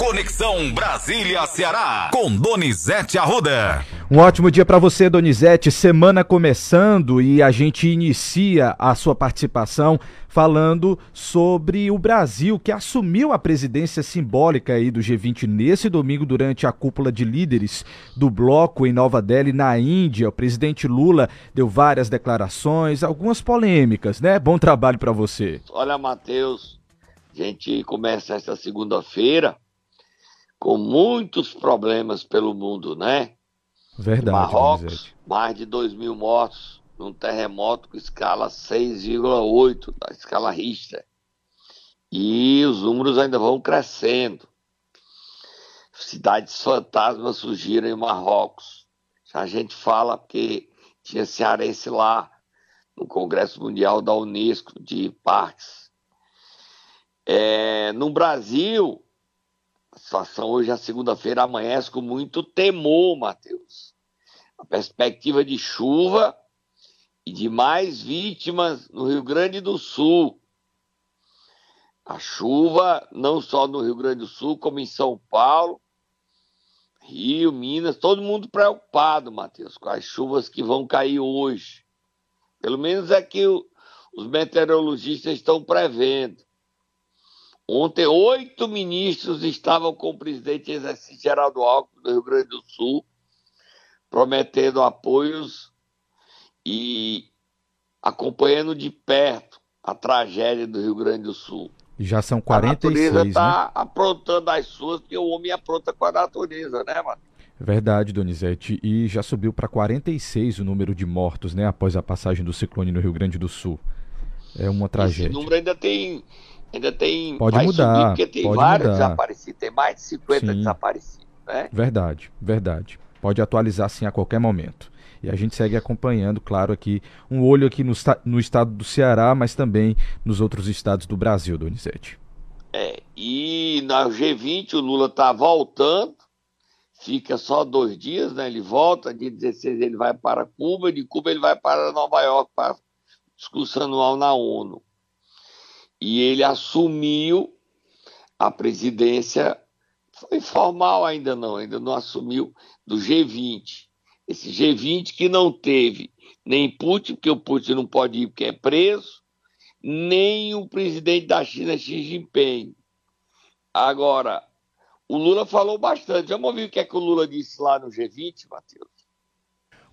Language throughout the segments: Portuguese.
Conexão Brasília-Ceará, com Donizete Arruda. Um ótimo dia para você, Donizete. Semana começando e a gente inicia a sua participação falando sobre o Brasil, que assumiu a presidência simbólica aí do G20 nesse domingo durante a cúpula de líderes do bloco em Nova Delhi, na Índia. O presidente Lula deu várias declarações, algumas polêmicas, né? Bom trabalho para você. Olha, Matheus, a gente começa esta segunda-feira com muitos problemas pelo mundo, né? Verdade. Marrocos, mais de 2 mil mortos num terremoto com escala 6,8 da escala Richter. E os números ainda vão crescendo. Cidades fantasmas surgiram em Marrocos. Já a gente fala porque tinha cearense lá no Congresso Mundial da Unesco de Parques. É, no Brasil, situação hoje, a segunda-feira, amanhece com muito temor, Matheus. A perspectiva de chuva e de mais vítimas no Rio Grande do Sul. A chuva, não só no Rio Grande do Sul, como em São Paulo, Rio, Minas, todo mundo preocupado, Matheus, com as chuvas que vão cair hoje. Pelo menos é que os meteorologistas estão prevendo. Ontem, oito ministros estavam com o presidente exercício Geraldo Alckmin do Rio Grande do Sul, prometendo apoios e acompanhando de perto a tragédia do Rio Grande do Sul. Já são 46, A natureza está né? aprontando as suas, porque o homem apronta com a natureza, né, mano? Verdade, Donizete. E já subiu para 46 o número de mortos, né, após a passagem do ciclone no Rio Grande do Sul. É uma tragédia. Esse número ainda tem ainda tem. Pode vai mudar, subir, porque tem pode vários mudar. desaparecidos, tem mais de 50 Sim. desaparecidos, né? Verdade, verdade. Pode atualizar sim a qualquer momento. E a gente segue acompanhando, claro, aqui, um olho aqui no, no estado do Ceará, mas também nos outros estados do Brasil, Donizete. É, e na G20 o Lula tá voltando, fica só dois dias, né? Ele volta, dia 16 ele vai para Cuba, de Cuba ele vai para Nova York para discussão anual na ONU. E ele assumiu a presidência, foi formal ainda não, ainda não assumiu, do G20. Esse G20 que não teve nem Putin, porque o Putin não pode ir porque é preso, nem o presidente da China, Xi Jinping. Agora, o Lula falou bastante. Vamos ouvir o que é que o Lula disse lá no G20, Matheus?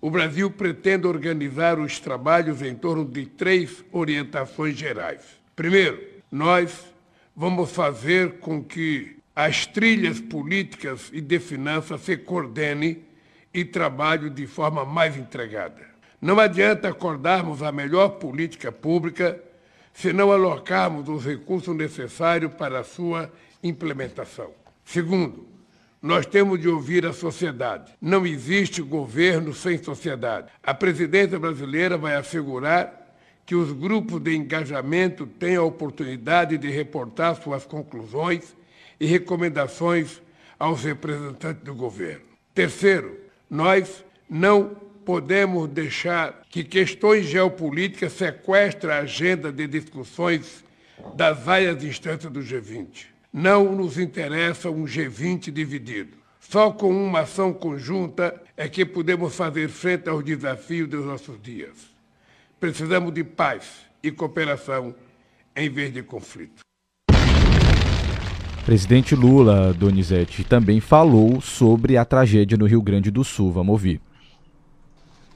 O Brasil pretende organizar os trabalhos em torno de três orientações gerais. Primeiro, nós vamos fazer com que as trilhas políticas e de finanças se coordenem e trabalhem de forma mais entregada. Não adianta acordarmos a melhor política pública se não alocarmos os recursos necessários para a sua implementação. Segundo, nós temos de ouvir a sociedade. Não existe governo sem sociedade. A presidência brasileira vai assegurar que os grupos de engajamento tenham a oportunidade de reportar suas conclusões e recomendações aos representantes do governo. Terceiro, nós não podemos deixar que questões geopolíticas sequestrem a agenda de discussões das várias instâncias do G20. Não nos interessa um G20 dividido. Só com uma ação conjunta é que podemos fazer frente aos desafios dos nossos dias. Precisamos de paz e cooperação em vez de conflito. Presidente Lula, Donizete, também falou sobre a tragédia no Rio Grande do Sul. Vamos ouvir.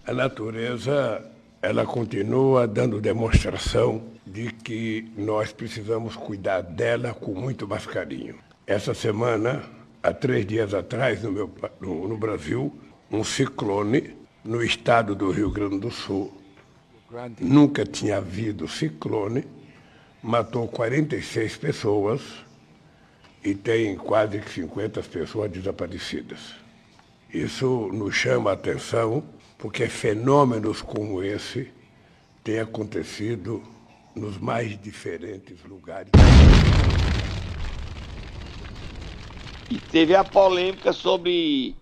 A natureza, ela continua dando demonstração de que nós precisamos cuidar dela com muito mais carinho. Essa semana, há três dias atrás, no, meu, no, no Brasil, um ciclone no estado do Rio Grande do Sul. Nunca tinha havido ciclone, matou 46 pessoas e tem quase que 50 pessoas desaparecidas. Isso nos chama a atenção porque fenômenos como esse têm acontecido nos mais diferentes lugares. E teve a polêmica sobre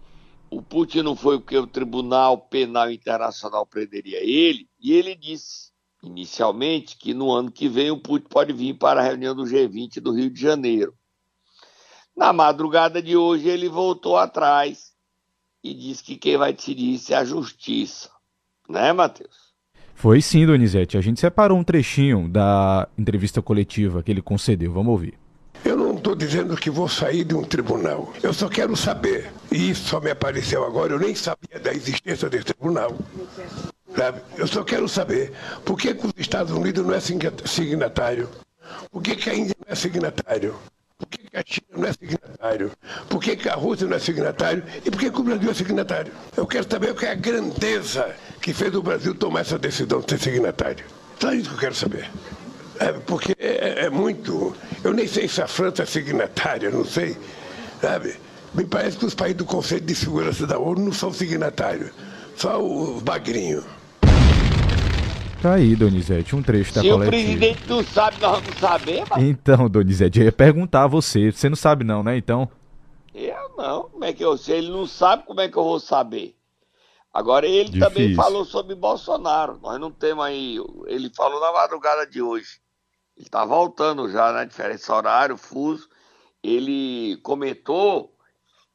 o Putin não foi porque o Tribunal Penal Internacional prenderia ele, e ele disse inicialmente que no ano que vem o Putin pode vir para a reunião do G20 do Rio de Janeiro. Na madrugada de hoje, ele voltou atrás e disse que quem vai decidir isso é a justiça. Né, Matheus? Foi sim, Donizete. A gente separou um trechinho da entrevista coletiva que ele concedeu. Vamos ouvir. Estou dizendo que vou sair de um tribunal. Eu só quero saber, e isso só me apareceu agora, eu nem sabia da existência desse tribunal. Sabe? Eu só quero saber por que, que os Estados Unidos não é signatário? Por que, que a Índia não é signatário? Por que, que a China não é signatário? Por que, que a Rússia não é signatário? E por que, que o Brasil é signatário? Eu quero saber o que é a grandeza que fez o Brasil tomar essa decisão de ser signatário. Só isso que eu quero saber. É, porque é, é, muito. Eu nem sei se a França é signatária, não sei. Sabe? Me parece que os países do Conselho de Segurança da ONU não são signatários, só os bagrinhos. Tá aí, Donizete, um trecho da Se coletiva. Se o presidente não sabe, nós vamos saber, mas... Então, Donizete, eu ia perguntar a você. Você não sabe não, né, então? Eu não. Como é que eu sei? Ele não sabe, como é que eu vou saber? Agora, ele Difícil. também falou sobre Bolsonaro. Nós não temos aí... Ele falou na madrugada de hoje. Ele tá voltando já, né? Diferença horário, fuso. Ele comentou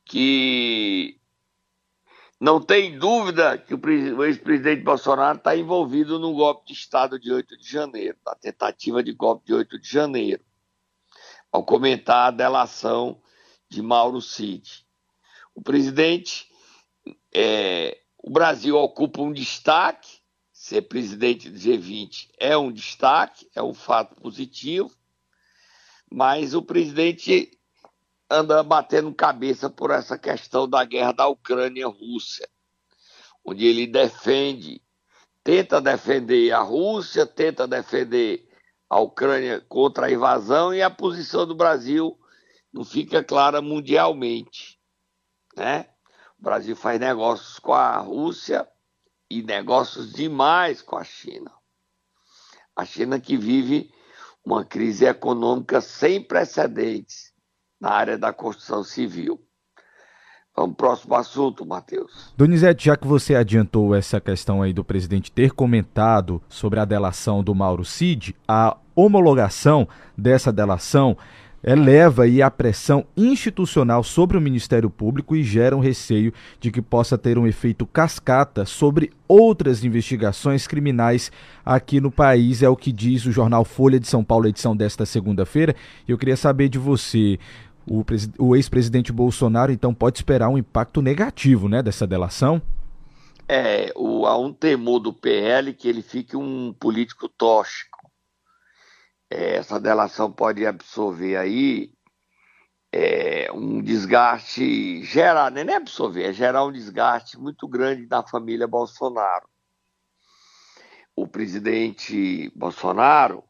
que não tem dúvida que o ex-presidente Bolsonaro está envolvido no golpe de Estado de 8 de janeiro, na tentativa de golpe de 8 de janeiro, ao comentar a delação de Mauro Cid. O presidente, é, o Brasil ocupa um destaque, ser presidente do G20 é um destaque, é um fato positivo, mas o presidente anda batendo cabeça por essa questão da guerra da Ucrânia-Rússia, onde ele defende, tenta defender a Rússia, tenta defender a Ucrânia contra a invasão e a posição do Brasil não fica clara mundialmente, né? O Brasil faz negócios com a Rússia e negócios demais com a China. A China que vive uma crise econômica sem precedentes na área da construção civil. Vamos pro próximo assunto, Matheus. Donizete, já que você adiantou essa questão aí do presidente ter comentado sobre a delação do Mauro Cid, a homologação dessa delação eleva aí a pressão institucional sobre o Ministério Público e gera um receio de que possa ter um efeito cascata sobre outras investigações criminais aqui no país, é o que diz o jornal Folha de São Paulo, edição desta segunda-feira. Eu queria saber de você, o, o ex-presidente Bolsonaro, então, pode esperar um impacto negativo né, dessa delação? É, o, há um temor do PL que ele fique um político tóxico. É, essa delação pode absorver aí é, um desgaste, gerar, nem é absorver, é gerar um desgaste muito grande na família Bolsonaro. O presidente Bolsonaro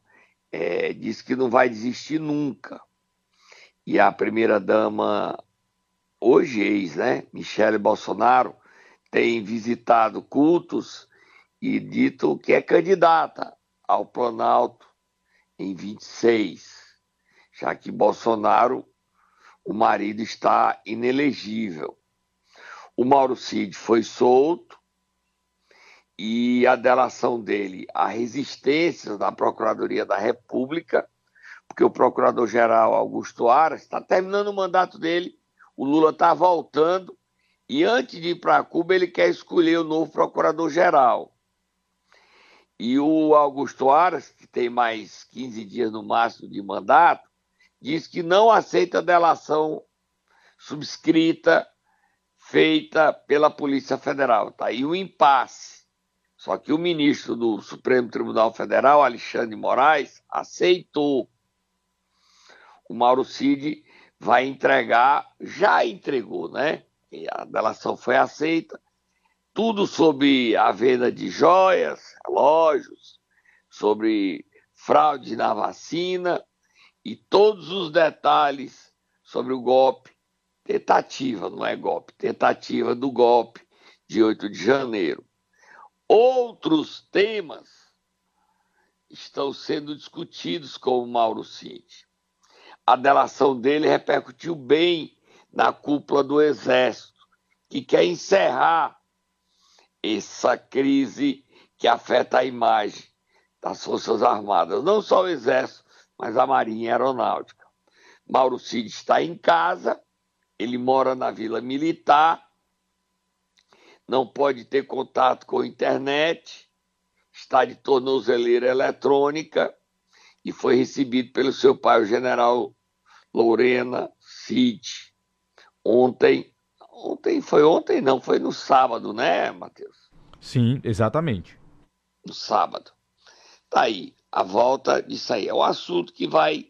é, disse que não vai desistir nunca. E a primeira-dama, hoje ex, né, Michele Bolsonaro, tem visitado cultos e dito que é candidata ao Planalto em 26, já que Bolsonaro, o marido, está inelegível. O Mauro Cid foi solto e a delação dele, a resistência da Procuradoria da República porque o procurador-geral Augusto Aras está terminando o mandato dele, o Lula está voltando, e antes de ir para Cuba, ele quer escolher o novo procurador-geral. E o Augusto Aras, que tem mais 15 dias no máximo de mandato, diz que não aceita delação subscrita feita pela Polícia Federal. Está aí um impasse. Só que o ministro do Supremo Tribunal Federal, Alexandre Moraes, aceitou o Mauro Cid vai entregar, já entregou, né? A delação foi aceita. Tudo sobre a venda de joias, relógios, sobre fraude na vacina e todos os detalhes sobre o golpe, tentativa, não é golpe, tentativa do golpe de 8 de janeiro. Outros temas estão sendo discutidos com o Mauro Cid a delação dele repercutiu bem na cúpula do Exército, que quer encerrar essa crise que afeta a imagem das Forças Armadas, não só o Exército, mas a Marinha Aeronáutica. Mauro Cid está em casa, ele mora na Vila Militar, não pode ter contato com a internet, está de tornozeleira eletrônica e foi recebido pelo seu pai, o general Lorena Cid, ontem. Ontem foi ontem, não, foi no sábado, né, Matheus? Sim, exatamente. No sábado. Tá aí, a volta disso aí. É um assunto que vai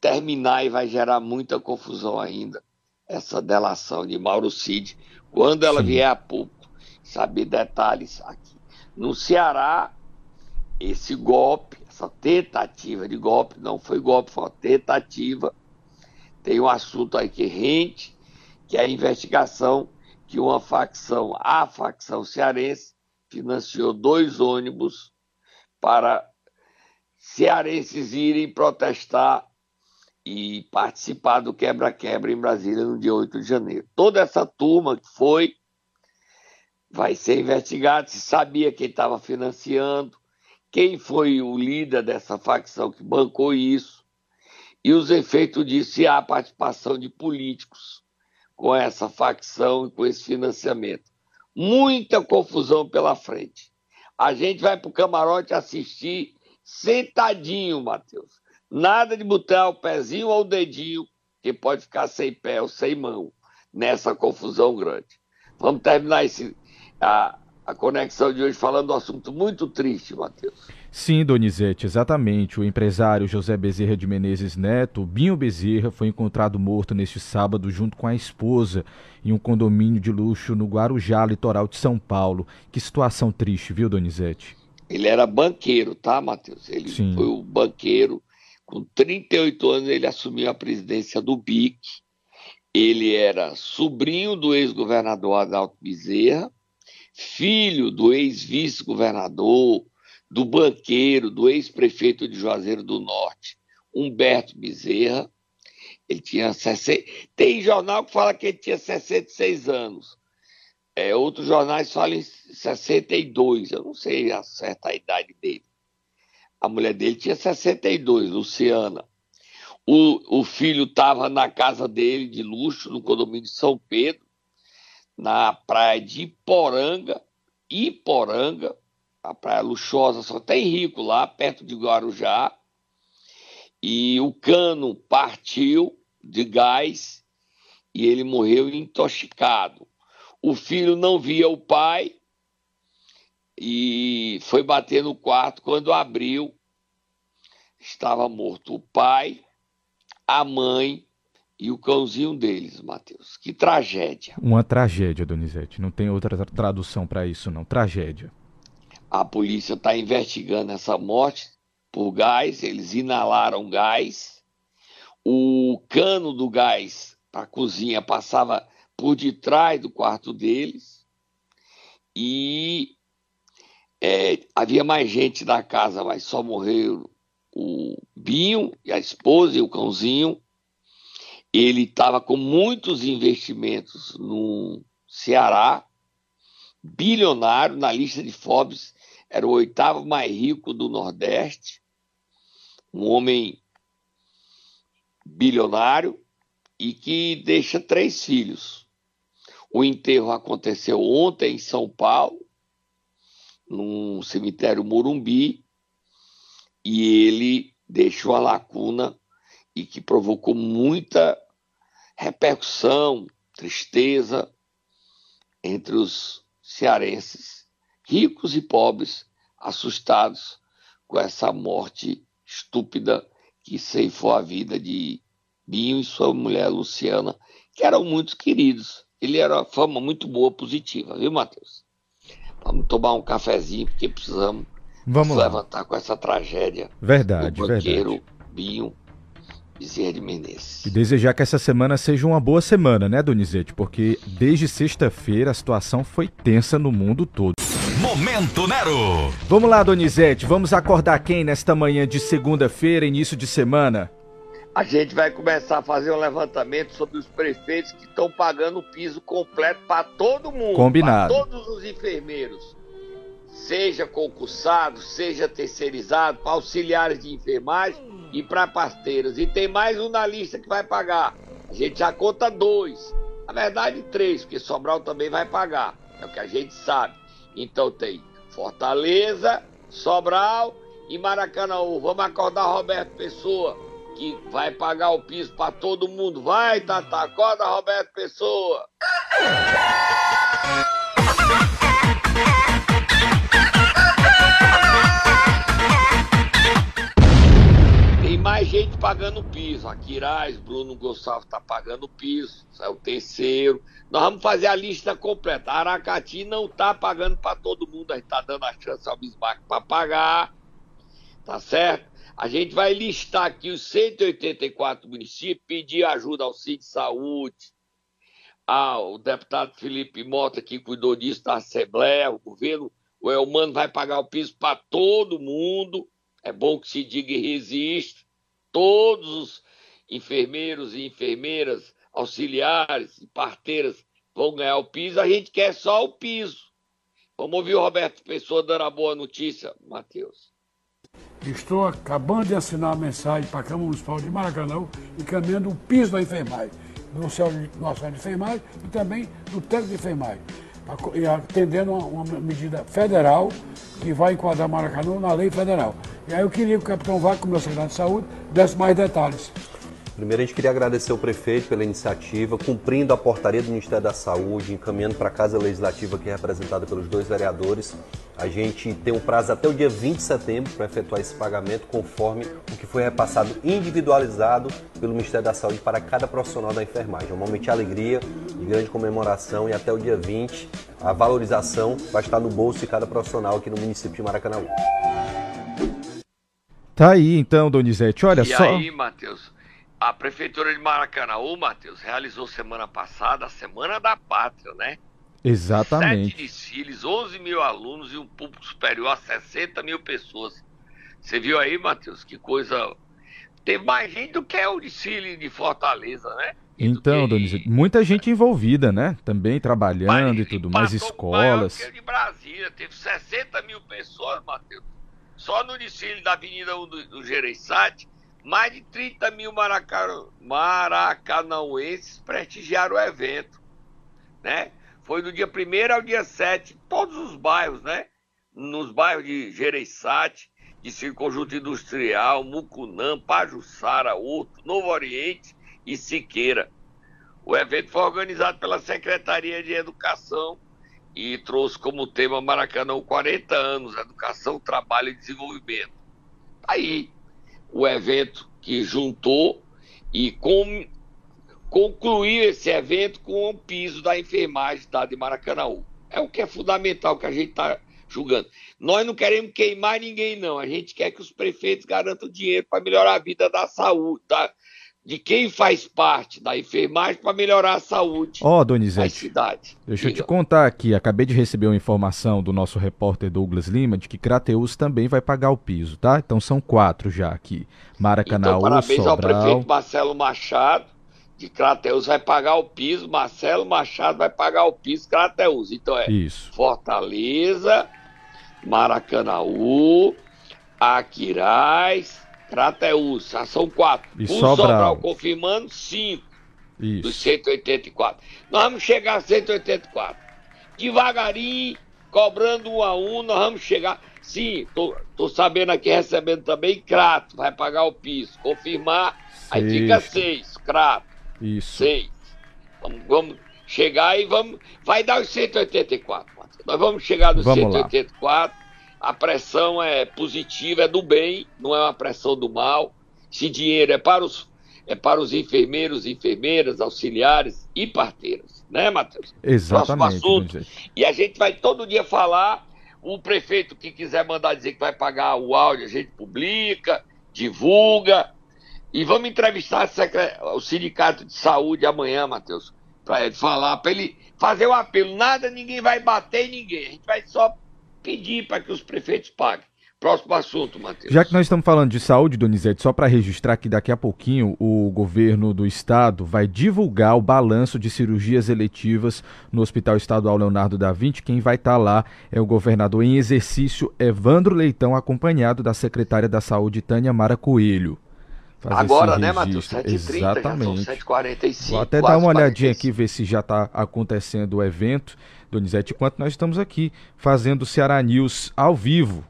terminar e vai gerar muita confusão ainda. Essa delação de Mauro Cid, quando ela Sim. vier a público, saber detalhes aqui. No Ceará, esse golpe, essa tentativa de golpe, não foi golpe, foi uma tentativa. Tem um assunto aí que rende, que é a investigação que uma facção, a facção cearense, financiou dois ônibus para cearenses irem protestar e participar do quebra-quebra em Brasília no dia 8 de janeiro. Toda essa turma que foi vai ser investigada, se sabia quem estava financiando, quem foi o líder dessa facção que bancou isso, e os efeitos disso e a participação de políticos com essa facção e com esse financiamento. Muita confusão pela frente. A gente vai para o camarote assistir sentadinho, Matheus. Nada de botar o pezinho ou o dedinho, que pode ficar sem pé ou sem mão, nessa confusão grande. Vamos terminar esse, a, a conexão de hoje falando de um assunto muito triste, Matheus. Sim, Donizete, exatamente. O empresário José Bezerra de Menezes Neto, Binho Bezerra, foi encontrado morto neste sábado junto com a esposa em um condomínio de luxo no Guarujá, litoral de São Paulo. Que situação triste, viu, Donizete? Ele era banqueiro, tá, Matheus? Ele Sim. foi o banqueiro. Com 38 anos, ele assumiu a presidência do BIC. Ele era sobrinho do ex-governador Adalto Bezerra, filho do ex-vice-governador do banqueiro, do ex-prefeito de Juazeiro do Norte, Humberto Bezerra. Ele tinha 60... Tem jornal que fala que ele tinha 66 anos. É, outros jornais falam em 62, eu não sei a certa idade dele. A mulher dele tinha 62, Luciana. O, o filho estava na casa dele de luxo, no condomínio de São Pedro, na praia de Iporanga, Iporanga, a praia luxuosa, só tem rico lá, perto de Guarujá. E o cano partiu de gás e ele morreu intoxicado. O filho não via o pai e foi bater no quarto. Quando abriu, estava morto o pai, a mãe e o cãozinho deles, Matheus. Que tragédia. Uma tragédia, Donizete. Não tem outra tradução para isso, não. Tragédia. A polícia está investigando essa morte por gás. Eles inalaram gás. O cano do gás para a cozinha passava por detrás do quarto deles. E é, havia mais gente na casa, mas só morreu o Binho, e a esposa e o cãozinho. Ele estava com muitos investimentos no Ceará, bilionário na lista de Forbes era o oitavo mais rico do Nordeste, um homem bilionário e que deixa três filhos. O enterro aconteceu ontem em São Paulo, num cemitério Morumbi, e ele deixou a lacuna e que provocou muita repercussão, tristeza entre os cearenses ricos e pobres assustados com essa morte estúpida que ceifou a vida de Binho e sua mulher Luciana, que eram muito queridos. Ele era uma fama muito boa, positiva, viu, Matheus? Vamos tomar um cafezinho, porque precisamos Vamos levantar com essa tragédia. Verdade, do banqueiro verdade. Binho Bezerra de Menezes. E desejar que essa semana seja uma boa semana, né, Donizete? Porque desde sexta-feira a situação foi tensa no mundo todo. Momento Nero. Vamos lá, Donizete, vamos acordar quem nesta manhã de segunda-feira, início de semana? A gente vai começar a fazer um levantamento sobre os prefeitos que estão pagando o piso completo para todo mundo. Combinado. Para todos os enfermeiros. Seja concursado, seja terceirizado, para auxiliares de enfermagem e para parteiras. E tem mais um na lista que vai pagar. A gente já conta dois. Na verdade, três, porque Sobral também vai pagar. É o que a gente sabe. Então tem Fortaleza, Sobral e Maracanã. Vamos acordar Roberto Pessoa, que vai pagar o piso para todo mundo. Vai, Tata, acorda Roberto Pessoa. Gente pagando piso. Aquiraz, Bruno Gonçalves está pagando piso. Isso é o terceiro. Nós vamos fazer a lista completa. Aracati não está pagando para todo mundo. A gente está dando a chance ao Bismarck para pagar. Tá certo? A gente vai listar aqui os 184 municípios, pedir ajuda ao CID Saúde, ao deputado Felipe Mota, que cuidou disso da Assembleia, o governo, o Elmano vai pagar o piso para todo mundo. É bom que se diga e resista. Todos os enfermeiros e enfermeiras, auxiliares e parteiras vão ganhar o piso. A gente quer só o piso. Vamos ouvir o Roberto Pessoa dando a boa notícia, Matheus. Estou acabando de assinar a mensagem para a Câmara Municipal de Maracanã, encaminhando o piso da enfermagem, do nosso de enfermagem e também do técnico de enfermagem, atendendo uma, uma medida federal que vai enquadrar Maracanã na lei federal. E aí eu queria que o capitão Vaca, como secretário de saúde, desse mais detalhes. Primeiro, a gente queria agradecer ao prefeito pela iniciativa, cumprindo a portaria do Ministério da Saúde, encaminhando para a Casa Legislativa, que é representada pelos dois vereadores. A gente tem um prazo até o dia 20 de setembro para efetuar esse pagamento, conforme o que foi repassado individualizado pelo Ministério da Saúde para cada profissional da enfermagem. É um momento de alegria, de grande comemoração e até o dia 20 a valorização vai estar no bolso de cada profissional aqui no município de Maracanã. Tá aí então, Donizete, olha e só. E aí, Matheus, a Prefeitura de Maracanã, Matheus, realizou semana passada a Semana da Pátria, né? Exatamente. Sete desfiles, 11 mil alunos e um público superior a 60 mil pessoas. Você viu aí, Matheus, que coisa. Teve mais gente do que é o desfile de Fortaleza, né? Então, Donizete, muita gente envolvida, né? Também trabalhando e tudo mais, escolas. Maior que de Brasília, teve 60 mil pessoas, Matheus. Só no desfile da Avenida 1 do, do Gereissati, mais de 30 mil maracan... maracanauenses prestigiaram o evento, né? Foi do dia 1 ao dia 7, todos os bairros, né? Nos bairros de Gereissati, de Conjunto Industrial, Mucunã, Pajuçara, Horto, Novo Oriente e Siqueira. O evento foi organizado pela Secretaria de Educação e trouxe como tema Maracanã 40 anos, educação, trabalho e desenvolvimento. Aí, o evento que juntou e com, concluiu esse evento com o piso da enfermagem da de Maracanã. É o que é fundamental que a gente está julgando. Nós não queremos queimar ninguém, não. A gente quer que os prefeitos garantam dinheiro para melhorar a vida da saúde, da, de quem faz parte da enfermagem para melhorar a saúde Ó, oh, Donizete, da cidade. Deixa Diga. eu te contar aqui, acabei de receber uma informação do nosso repórter Douglas Lima de que Crateus também vai pagar o piso, tá? Então são quatro já aqui. Maracanã, então, parabéns Sobral... ao prefeito Marcelo Machado de Crateus vai pagar o piso, Marcelo Machado vai pagar o piso Crateus. Então é Isso. Fortaleza, Maracanaú, Aquiraz, Crateus, já são quatro. E o Sobral. Sobral confirmando cinco Isso. dos 184. Nós vamos chegar a 184. Devagarinho, cobrando um a um, nós vamos chegar. Sim, tô, tô sabendo aqui, recebendo também, Crato, vai pagar o piso. Confirmar, aí fica seis, Crato. Isso. Seis. Vamos, vamos chegar e vamos. Vai dar os 184, Matheus. Nós vamos chegar nos Vamos lá. 184. A pressão é positiva, é do bem, não é uma pressão do mal. Esse dinheiro é para os, é para os enfermeiros, enfermeiras, auxiliares e parteiras, né, Matheus? Exatamente. Próximo assunto. E a gente vai todo dia falar. O prefeito que quiser mandar dizer que vai pagar o áudio, a gente publica, divulga. E vamos entrevistar o Sindicato de Saúde amanhã, Matheus, para ele falar, para ele fazer o apelo. Nada, ninguém vai bater em ninguém. A gente vai só pedir para que os prefeitos paguem. Próximo assunto, Matheus. Já que nós estamos falando de saúde, Donizete, só para registrar que daqui a pouquinho o governo do estado vai divulgar o balanço de cirurgias eletivas no Hospital Estadual Leonardo da Vinci. Quem vai estar lá é o governador em exercício Evandro Leitão, acompanhado da secretária da Saúde Tânia Mara Coelho. Fazer Agora, né, Matheus? 7h30, já são Exatamente. 7h45. Vou até dar uma olhadinha aqui, ver se já está acontecendo o evento, Donizete, enquanto nós estamos aqui fazendo o Ceará News ao vivo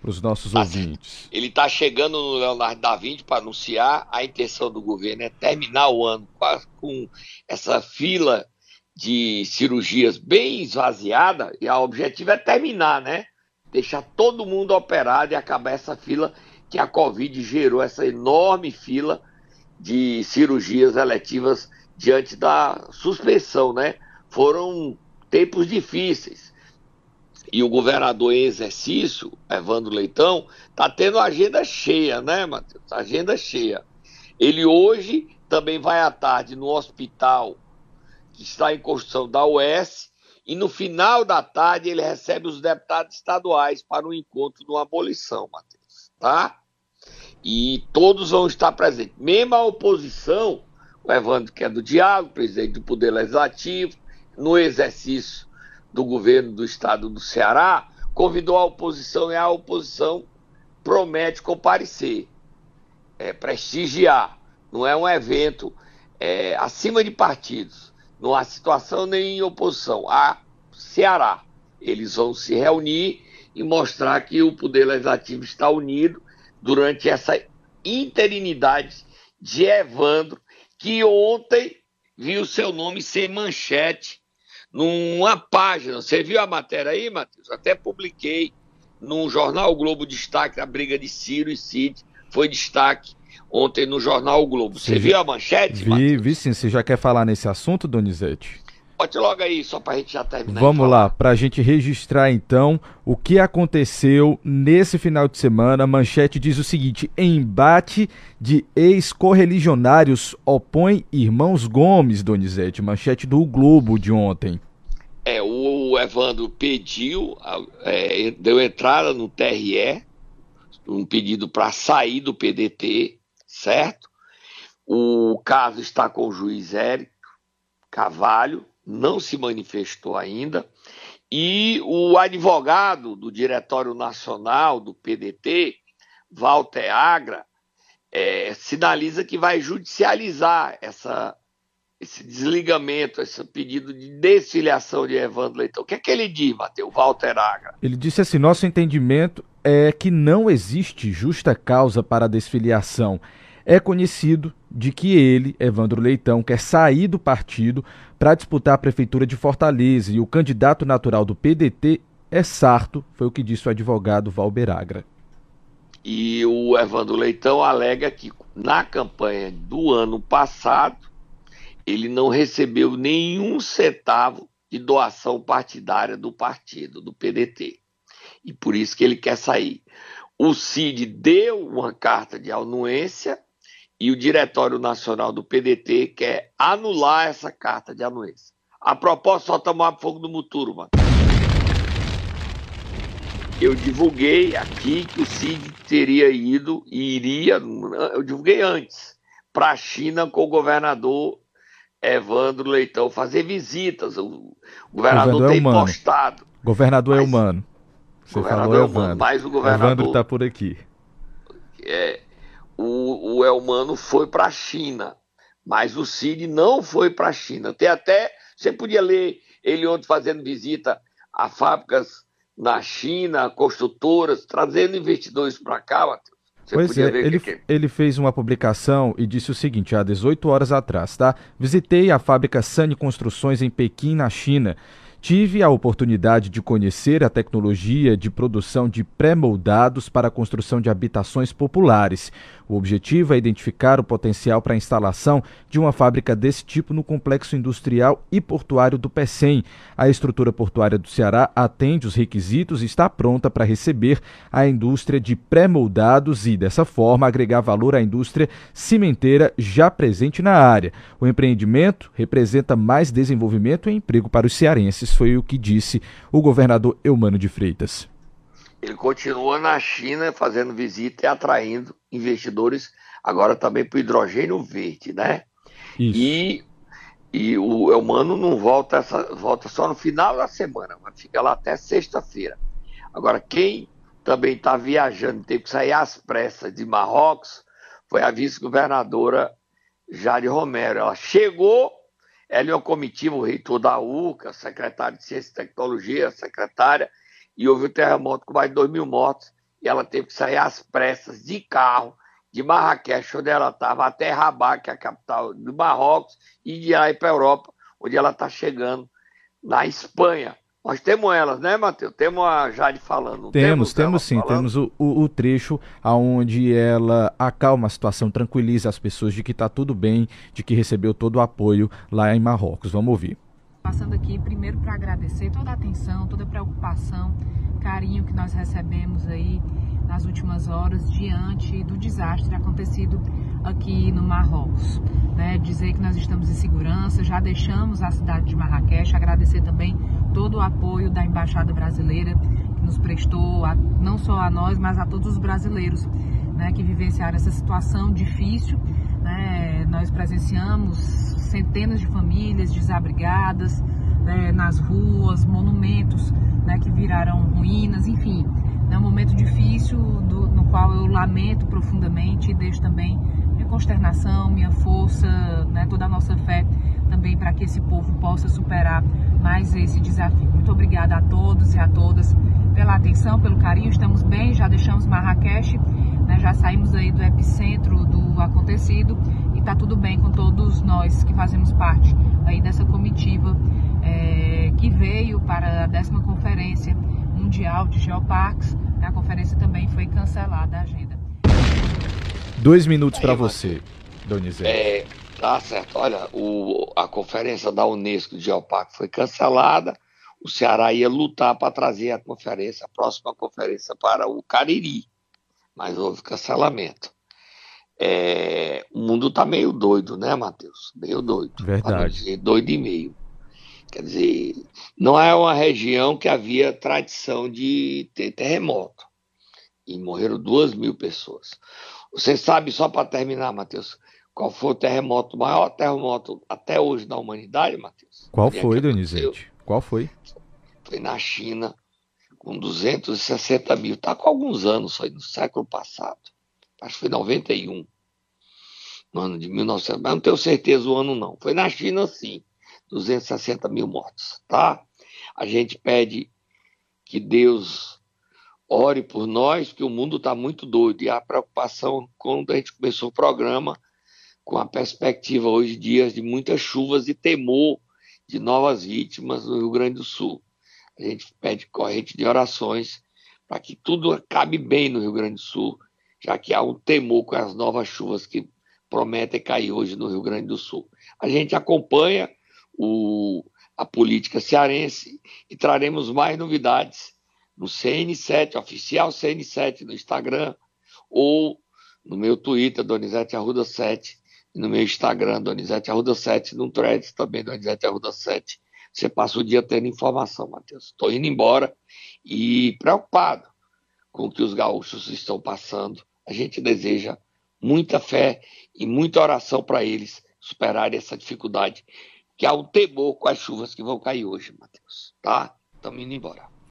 para os nossos Tá ouvintes. Ele está chegando no Leonardo da Vinci para anunciar a intenção do governo é terminar o ano quase com essa fila de cirurgias bem esvaziada e o objetivo é terminar, né? Deixar todo mundo operado e acabar essa fila que a Covid gerou, essa enorme fila de cirurgias eletivas diante da suspensão, né? Foram tempos difíceis. E o governador em exercício, Evandro Leitão, está tendo agenda cheia, né, Matheus? Agenda cheia. Ele hoje também vai à tarde no hospital que está em construção da UES e no final da tarde ele recebe os deputados estaduais para um encontro uma abolição, Matheus, tá? E todos vão estar presentes. Mesmo a oposição, o Evandro, que é do diálogo, presidente do Poder Legislativo, no exercício do governo do estado do Ceará, convidou a oposição e a oposição promete comparecer, é, prestigiar. Não é um evento é, acima de partidos, não há situação nem em oposição. Há Ceará. Eles vão se reunir e mostrar que o Poder Legislativo está unido durante essa interinidade de Evandro, que ontem viu seu nome ser manchete numa página. Você viu a matéria aí, Matheus? Até publiquei no jornal o Globo Destaque, a briga de Ciro e Cid foi destaque ontem no jornal o Globo. Você viu a manchete? Vi, Matheus? vi sim. Você já quer falar nesse assunto, Donizete? Bote logo aí, só pra gente já terminar. Vamos lá, para a gente registrar então o que aconteceu nesse final de semana. A manchete diz o seguinte: embate de ex-correligionários opõe irmãos Gomes, Donizete. Manchete do Globo de ontem. É, o Evandro pediu, é, deu entrada no TRE, um pedido para sair do PDT, certo? O caso está com o juiz Érico Carvalho, não se manifestou ainda, e o advogado do Diretório Nacional do PDT, Walter Agra, é, sinaliza que vai judicializar essa, esse desligamento, esse pedido de desfiliação de Evandro Leitão. O que é que ele diz, Matheus, Walter Agra? Ele disse assim: nosso entendimento é que não existe justa causa para a desfiliação. É conhecido de que ele, Evandro Leitão, quer sair do partido para disputar a prefeitura de Fortaleza e o candidato natural do PDT é Sarto, foi o que disse o advogado Valber Agra. E o Evandro Leitão alega que na campanha do ano passado ele não recebeu nenhum centavo de doação partidária do partido, do PDT. E por isso que ele quer sair. O CID deu uma carta de anuência e o Diretório Nacional do PDT quer anular essa carta de anuência. A proposta só tomar fogo do Muturo, mano. Eu divulguei aqui que o Cid teria ido e iria, eu divulguei antes, para a China com o governador Evandro Leitão fazer visitas. O governador Governador é tem humano. postado. Governador Mas- é humano. Você Governador falou é humano, mas o governador- Evandro está por aqui. é, o, o Elmano foi para a China, mas o Cid não foi para a China. Tem até, você podia ler ele ontem fazendo visita a fábricas na China, construtoras, trazendo investidores para cá, Matheus. Você Pois podia é, ele, que- ele fez uma publicação e disse o seguinte, há 18 horas atrás, tá? Visitei a fábrica Sani Construções em Pequim, na China. Tive a oportunidade de conhecer a tecnologia de produção de pré-moldados para a construção de habitações populares. O objetivo é identificar o potencial para a instalação de uma fábrica desse tipo no complexo industrial e portuário do PECEM. A estrutura portuária do Ceará atende os requisitos e está pronta para receber a indústria de pré-moldados e, dessa forma, agregar valor à indústria cimenteira já presente na área. O empreendimento representa mais desenvolvimento e emprego para os cearenses, foi o que disse o governador Eumano de Freitas. ele continua na China fazendo visita e atraindo investidores agora também para o hidrogênio verde, né? Isso. E, e o Elmano não volta, essa, volta só no final da semana, mas fica lá até sexta-feira. Agora, quem também está viajando, teve que sair às pressas de Marrocos, foi a vice-governadora Jade Romero. Ela chegou, ela e uma comitiva, o reitor da UCA, secretário de Ciência e Tecnologia, secretária, e houve um terremoto com mais de 2 mil mortos, e ela teve que sair às pressas de carro de Marrakech, onde ela estava, até Rabat, que é a capital do Marrocos, e de lá para a Europa, onde ela está chegando na Espanha. Nós temos elas, né, Matheus? Temos a Jade falando. Temos, temos, temos sim. Falando? Temos o, o, o, trecho onde ela acalma a situação, tranquiliza as pessoas de que está tudo bem, de que recebeu todo o apoio lá em Marrocos. Vamos ouvir. Passando aqui primeiro para agradecer toda a atenção, toda a preocupação, carinho que nós recebemos aí nas últimas horas diante do desastre acontecido aqui no Marrocos. Né? Dizer que nós estamos em segurança, já deixamos a cidade de Marrakech, agradecer também todo o apoio da Embaixada Brasileira que nos prestou, a, não só a nós, mas a todos os brasileiros né, que vivenciaram essa situação difícil. Né? Nós presenciamos centenas de famílias desabrigadas né, nas ruas, monumentos né, que viraram ruínas, enfim é um momento difícil do, no qual eu lamento profundamente e deixo também minha consternação, minha força, né, toda a nossa fé também para que esse povo possa superar mais esse desafio. Muito obrigada a todos e a todas pela atenção, pelo carinho. Estamos bem, já deixamos Marrakech, né, já saímos aí do epicentro do acontecido e está tudo bem com todos nós que fazemos parte aí dessa comitiva é, que veio para a décima conferência Mundial de Geoparques. A conferência também foi cancelada a agenda. Dois minutos para você, Donizete. É, tá certo. Olha, o, a conferência da Unesco de Geoparque foi cancelada. O Ceará ia lutar para trazer a conferência, a próxima conferência para o Cariri, mas houve cancelamento. É, o mundo está meio doido, né, Matheus? Meio doido. Verdade. Doido e meio. Quer dizer, não é uma região que havia tradição de ter terremoto. E morreram duas mil pessoas. Você sabe, só para terminar, Matheus, qual foi o terremoto, o maior terremoto até hoje na humanidade, Matheus? Qual foi, Donizete? Qual foi? Foi na China, com 260 mil. Está com alguns anos, foi no século passado. Acho que foi 91. No ano de 1900. Mas não tenho certeza o ano, não. Foi na China, sim. 260 mil mortos, tá? A gente pede que Deus ore por nós, que o mundo está muito doido. E a preocupação, quando a gente começou o programa, com a perspectiva hoje dias de muitas chuvas e temor de novas vítimas no Rio Grande do Sul. A gente pede corrente de orações para que tudo acabe bem no Rio Grande do Sul, já que há um temor com as novas chuvas que prometem cair hoje no Rio Grande do Sul. A gente acompanha o, a política cearense e traremos mais novidades no CN7, oficial CN7 no Instagram ou no meu Twitter, Donizete Arruda 7, e no meu Instagram, Donizete Arruda 7, no Threads também, Donizete Arruda 7. Você passa o dia tendo informação, Matheus. Estou indo embora e preocupado com o que os gaúchos estão passando. A gente deseja muita fé e muita oração para eles superarem essa dificuldade que há um temor com as chuvas que vão cair hoje, Matheus. Tá? Estamos indo embora.